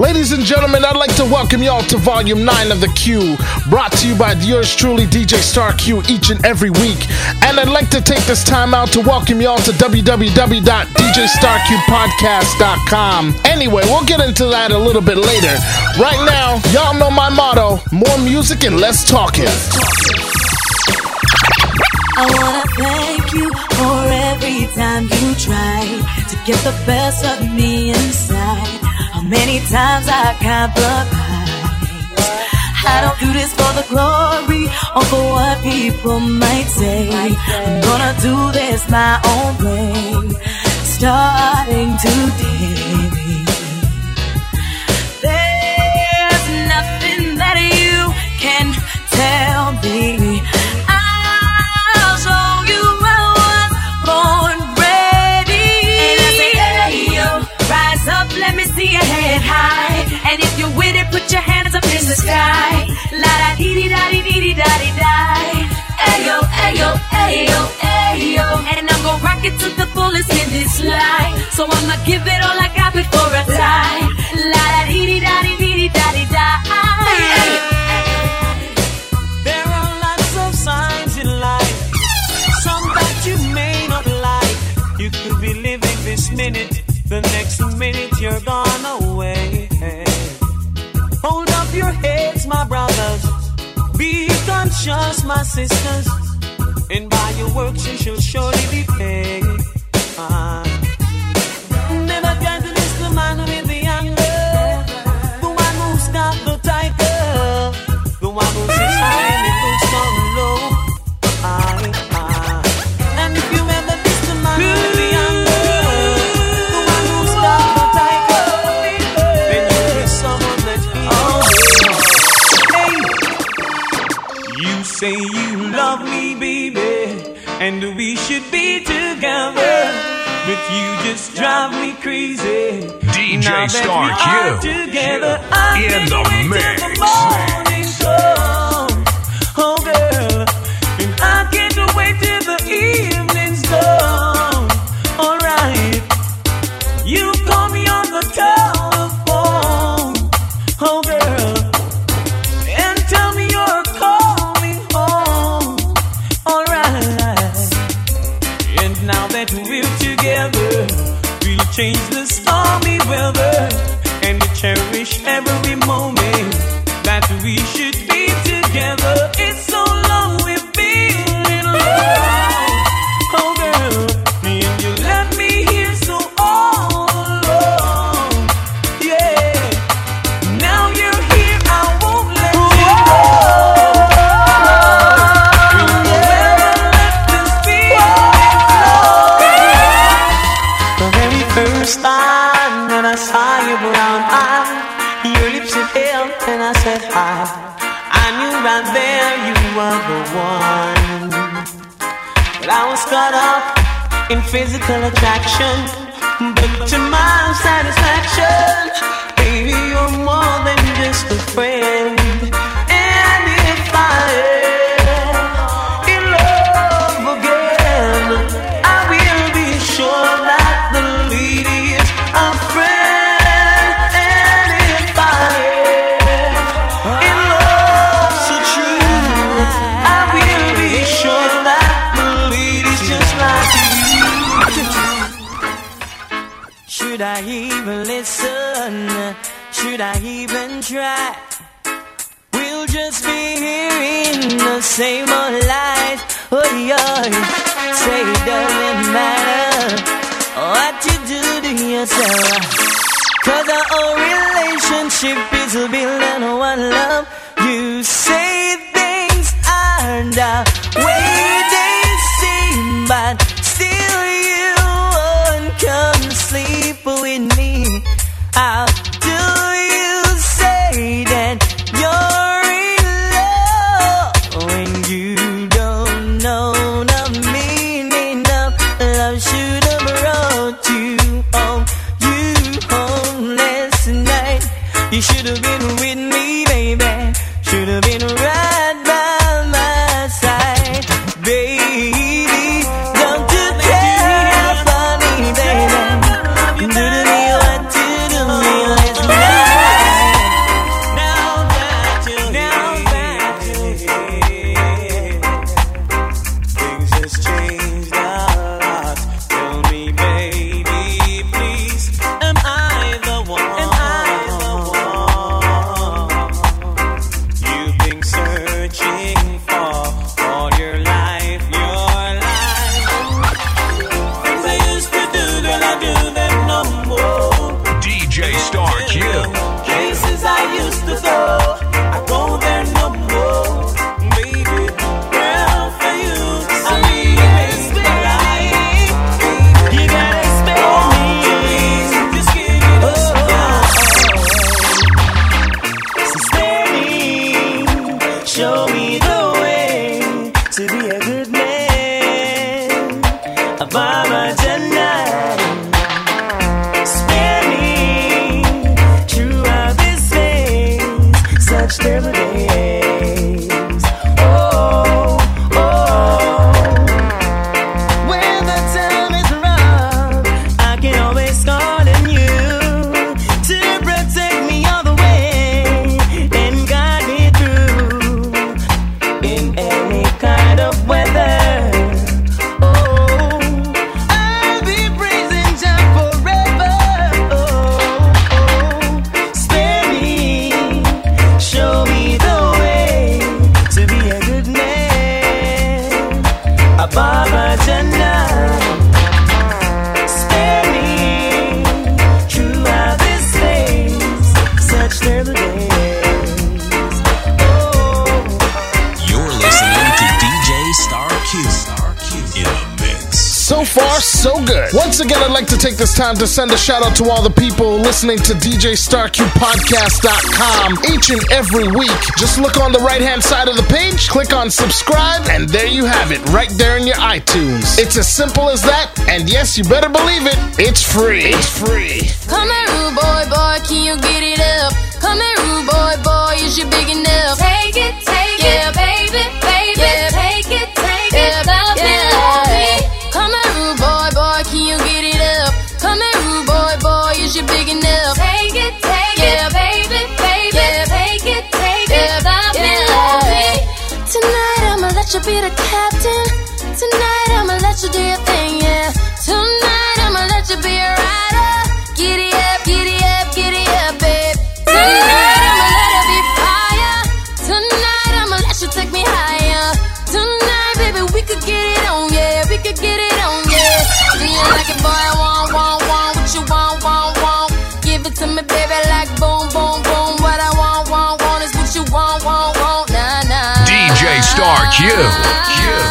Ladies and gentlemen, I'd like to welcome y'all to Volume 9 of The Q, brought to you by yours truly, DJ Star Q, each and every week. And I'd like to take this time out to welcome y'all to www.djstarqpodcast.com. Anyway, we'll get into that a little bit later. Right now, y'all know my motto more music and less talking. I wanna thank you for every time you try to get the best of me inside. How many times I compromise? I don't do this for the glory or for what people might say. I'm gonna do this my own way, starting today. The sky. La da dee dee da dee dee da dee da. Ayo, ayo, ayo, ayo. And I'm gonna rock it to the fullest in this life. So I'ma give it all I got before I die. La da dee dee da dee dee da dee da. There are lots of signs in life, some that you may not like. You could be living this minute, the next conscious, my sisters. DJ Star Q. are together, I In the mix. I said hi. I knew right there you were the one. But I was caught up in physical attraction. But to my satisfaction, baby, you're more than just a friend. Same old lies. Oh, yeah. Say it doesn't matter what you do to yourself. Cause our whole relationship is built on one love. You say things aren't the way they seem, but still you won't come sleep with me. How like to take this time to send a shout out to all the people listening to DJStarQPodcast.com each and every week. Just look on the right hand side of the page, click on subscribe, and there you have it, right there in your iTunes. It's as simple as that, and yes, you better believe it, it's free. It's free. Come here, boy, boy, can you get it up? Come here, boy, boy, is you big enough? Take it, DJ Star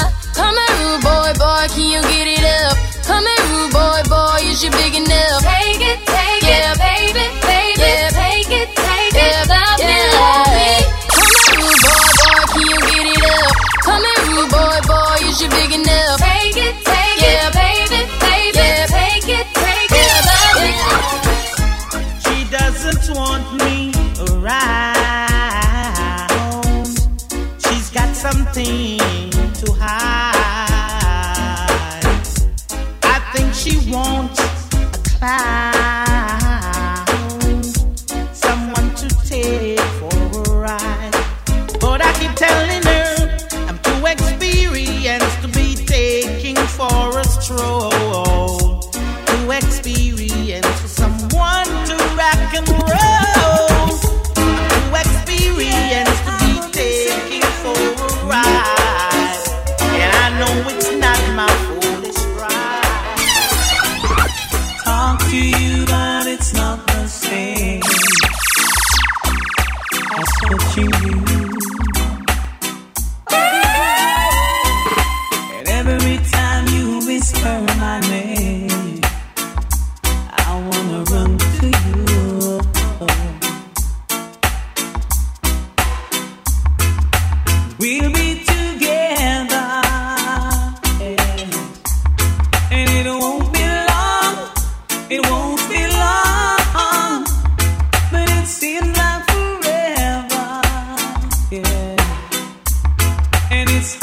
it's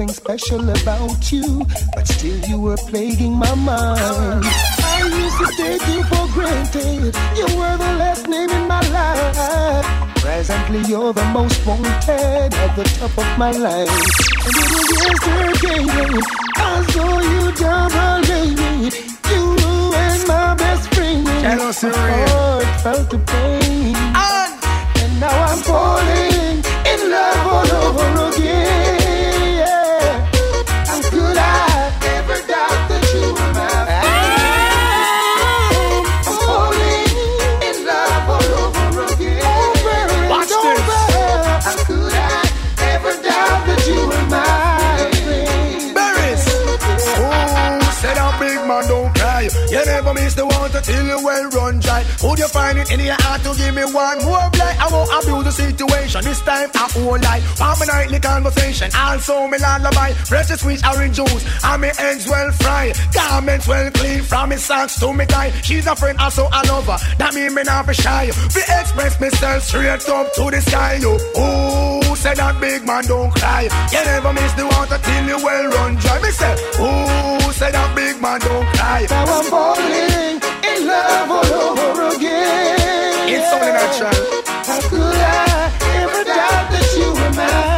nothing special about you, but still you were plaguing my mind. I used to take you for granted. You were the last name in my life. Presently, you're the most wanted at the top of my life. And it was yesterday I saw you down double baby. You and my best friend. Jealousy My find it in your heart to give me one more blight? I won't abuse the situation. This time I won't lie. For my nightly conversation. Also me lullaby. Fresh sweet orange juice. And me eggs well fried. Garments well clean. From me socks to me tie. She's a friend, also a lover. That mean me not be shy. We express myself straight up to the sky. You. Oh, say that big man don't cry. You never miss the water till you well run dry. Me say, ooh, say that big man don't cry. Now I'm falling in love all over again. It's only natural. How could I ever doubt that you were mine?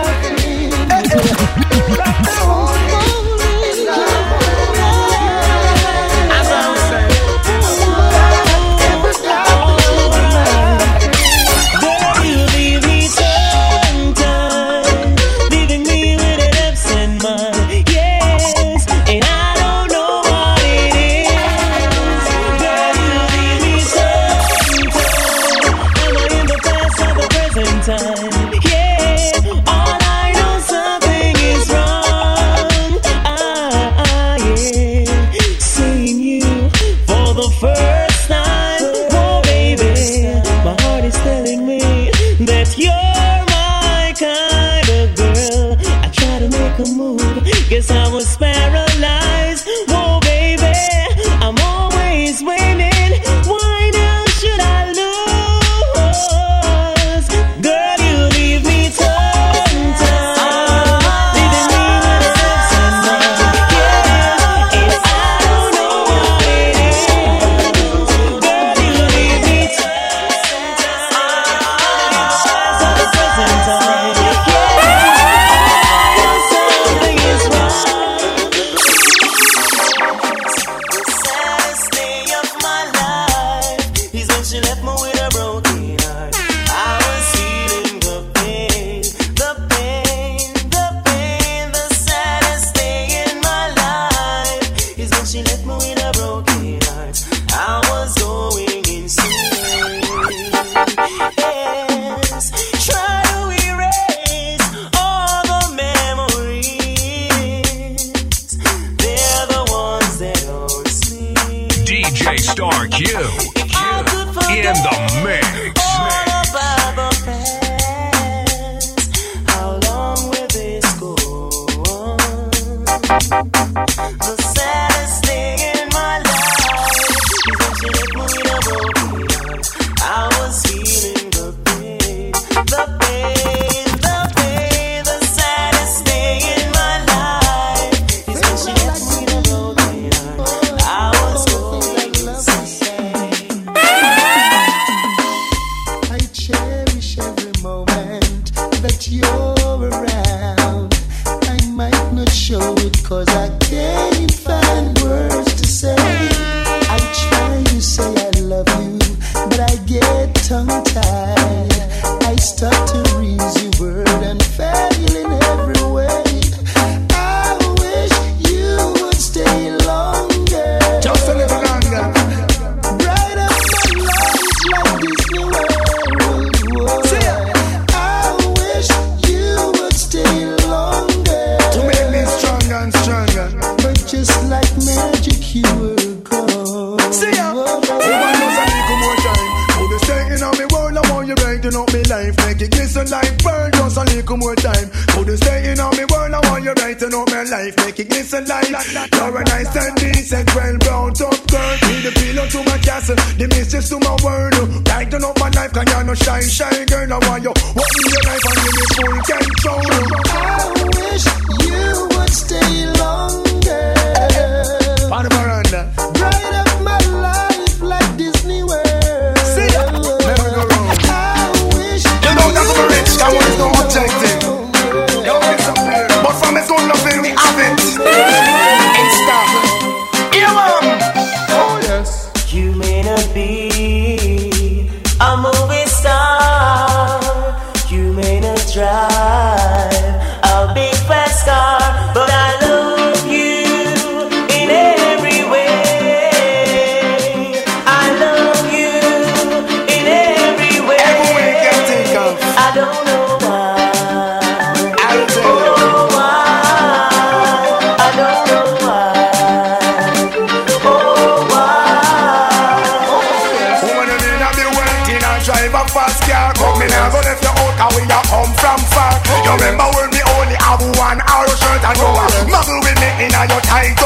time.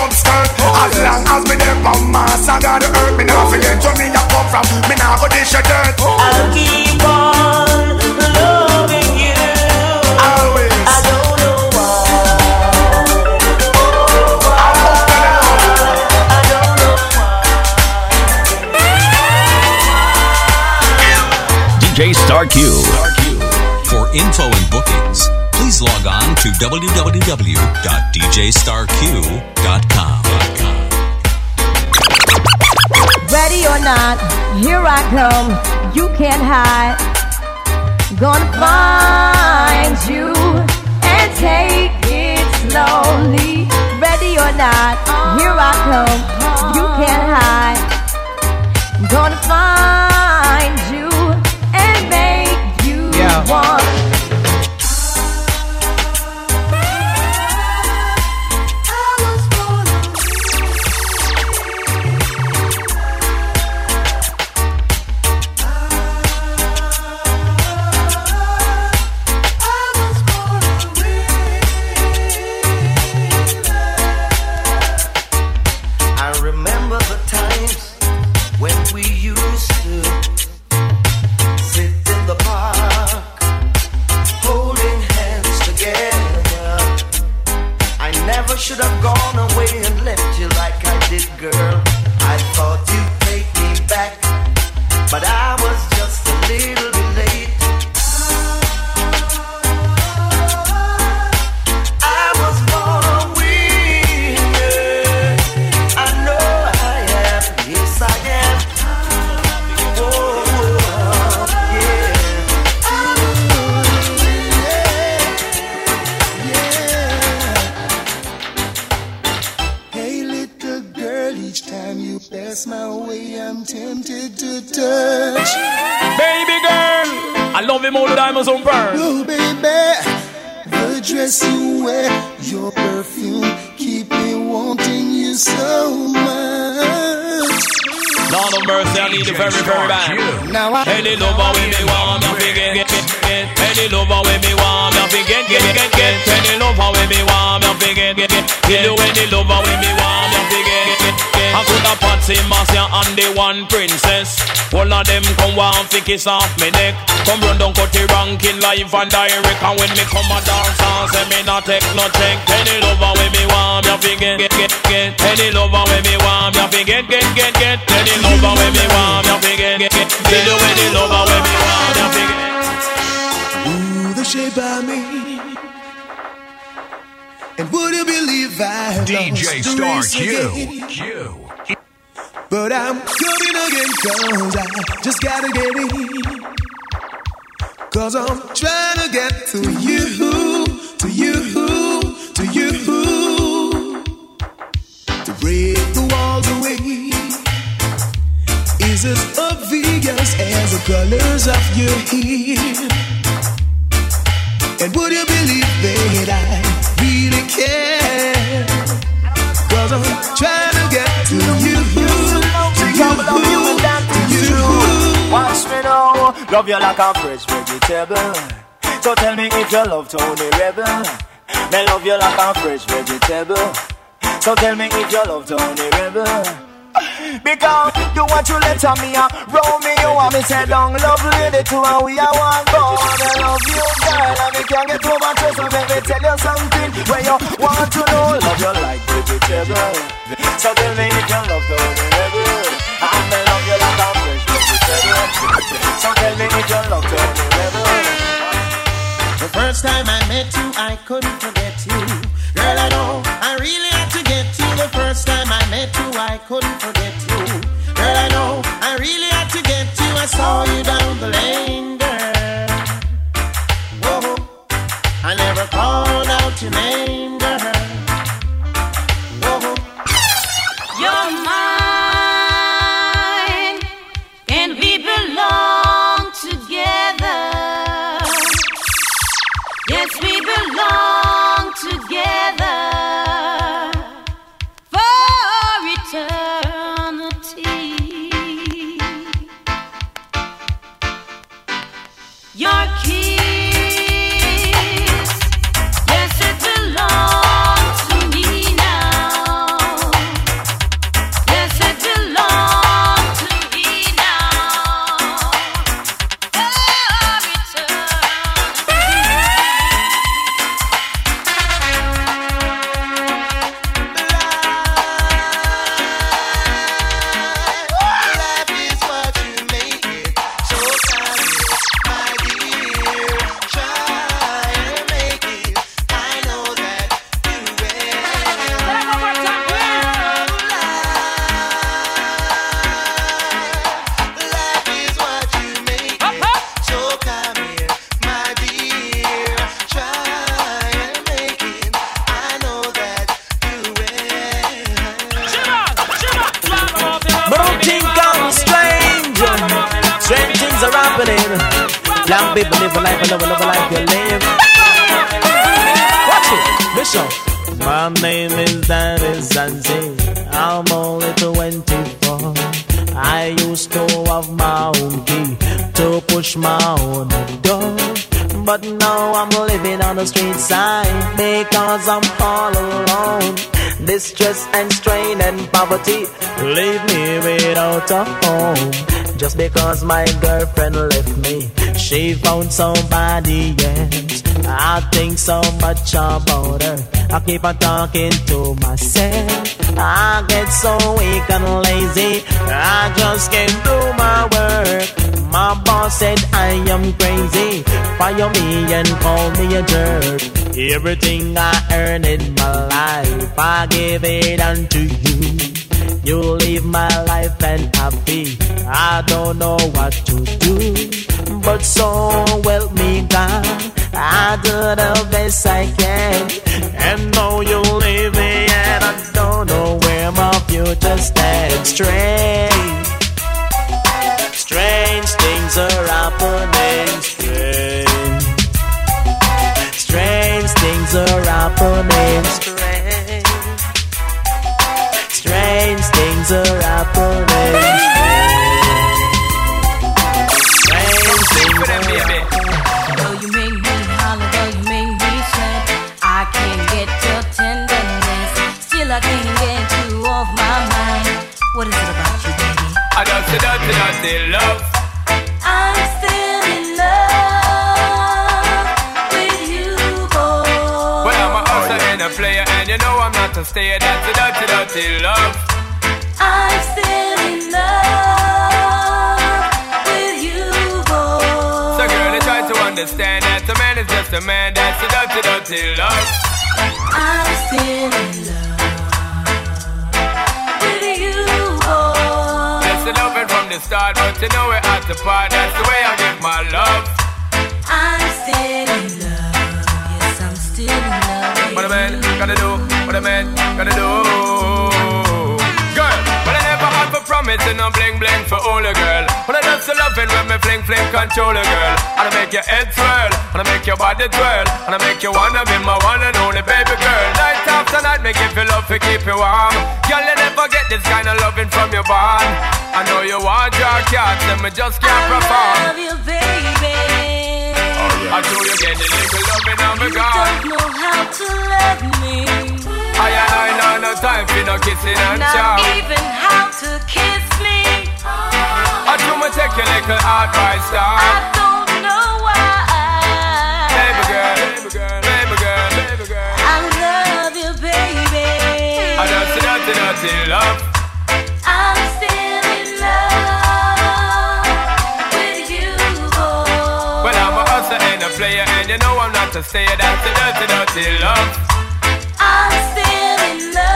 upskirt As long as me there from mass I gotta hurt Me. Not forget where me I come from. Me not go dish your dirt. www.djstarq.com. Ready or not, here I come. You can't hide. Gonna find you and take it slowly. Ready or not, here I come. You can't hide. Gonna find very, very bad. Now I Any lover with me want me fi get, get, get, get. Any lover with me want me fi get, get, get, get. Any lover with me want me fi get, get, get. Could Marcia and the one princess. All of them come want fi kiss off me neck. Come run down cut the ranking live and direct. And when me come a dance and say me not take no check. Any lover with me want me fi get, get, get, get. Any lover with me want me fi get, get, get, get. Any lover with me want me fi get, get, get. You any lover with me want me fi get. Ooh, the shape of me. And would you believe I DJ lost the Star race Q. again? Q. But I'm coming again cause I just gotta get in. Cause I'm trying to get to you, to you, to you. To break the walls away. Is as obvious as the colors of your hair? And would you believe that I really care love you like a fresh vegetable. So tell me if you love Tony Rebel. Me love you like a fresh vegetable. So tell me if you love Tony Rebel. Because you want to let me a roll me you want me say down love lady too and we are one go and I love you girl and me can't get over trust so let me tell you something where you want to know love you like vegetable so tell me if you love Rebel and me love you like a fresh vegetable so tell first time I met you, I couldn't forget you. Girl, I know I really had to get you. The first time I met you, I couldn't forget you. Girl, I know I really had to get you. I saw you down the lane, girl. Whoa, I never called out your name, Young people live a life, a life, a life you live. Watch it, listen. My name is Danny Zanzi. I'm only 24. I used to have my own key to push my own door. But now I'm living on the street side because I'm all alone. Distress and strain and poverty leave me without a home. Just because my girlfriend left me, she found somebody else. I think so much about her. I keep on talking to myself. I get so weak and lazy. I just can't do my work. My boss said I am crazy. Fire me and call me a jerk. Everything I earn in my life, I give it unto you. You live my life and happy. I don't know what to do. But so help me God. I do the best I can. And now you leave me and I don't know where my future stands. Strange. Strange things are happening. Strange. Strange things are happening. happening. You make me holler, you make me sweat, I can't get your tenderness. Still, I can't get you off my mind. What is it about you, baby? I don't, I love. I'm still in love with you, boy. Well, I'm a hustler and a player, and you know I'm not a stayer. That's a dirty, dirty love understand that a man is just a man. That's a dirty, dirty love. I'm still in love with you, boy. That's the loving from the start, but you know we're at the part. That's the way I give my love. I'm still in love. Yes, I'm still in love. What a man gotta do, what a man gotta do. For promising no bling bling for all a girl. But I just loving when me fling fling control a girl. And I make your head swirl, and I make your body twirl, and I make you wanna be my one and only baby girl. Night after night, make you feel love to keep you warm. Girl, you never get this kind of loving from your bond. I know you want your cat, and me just can't perform. I love you, baby. Oh, I do you get the little loving of me You gone. don't know how to love me. I and I know no time for no kissing and Not chow. even how to kiss me. I do my take your little advice, I don't know why. Baby girl, baby girl, baby girl, baby girl. I love you, baby. I just dirty, dirty love. I'm still in love with you, boy. Well, I'm a hustler and a player, and you know I'm not a stayer. That's the dirty, dirty love. I'm still in love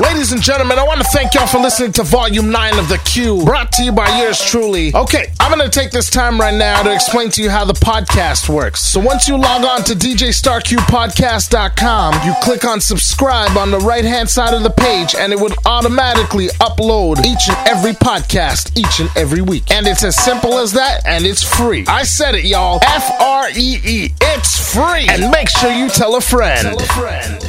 Ladies and gentlemen, I want to thank y'all for listening to Volume 9 of The Q, brought to you by yours truly. Okay, I'm going to take this time right now to explain to you how the podcast works. So once you log on to DJStarQpodcast.com, you click on subscribe on the right hand side of the page, and it would automatically upload each and every podcast each and every week. And it's as simple as that, and it's free. I said it, y'all. F R E E. It's free. And make sure you tell a friend. Tell a friend.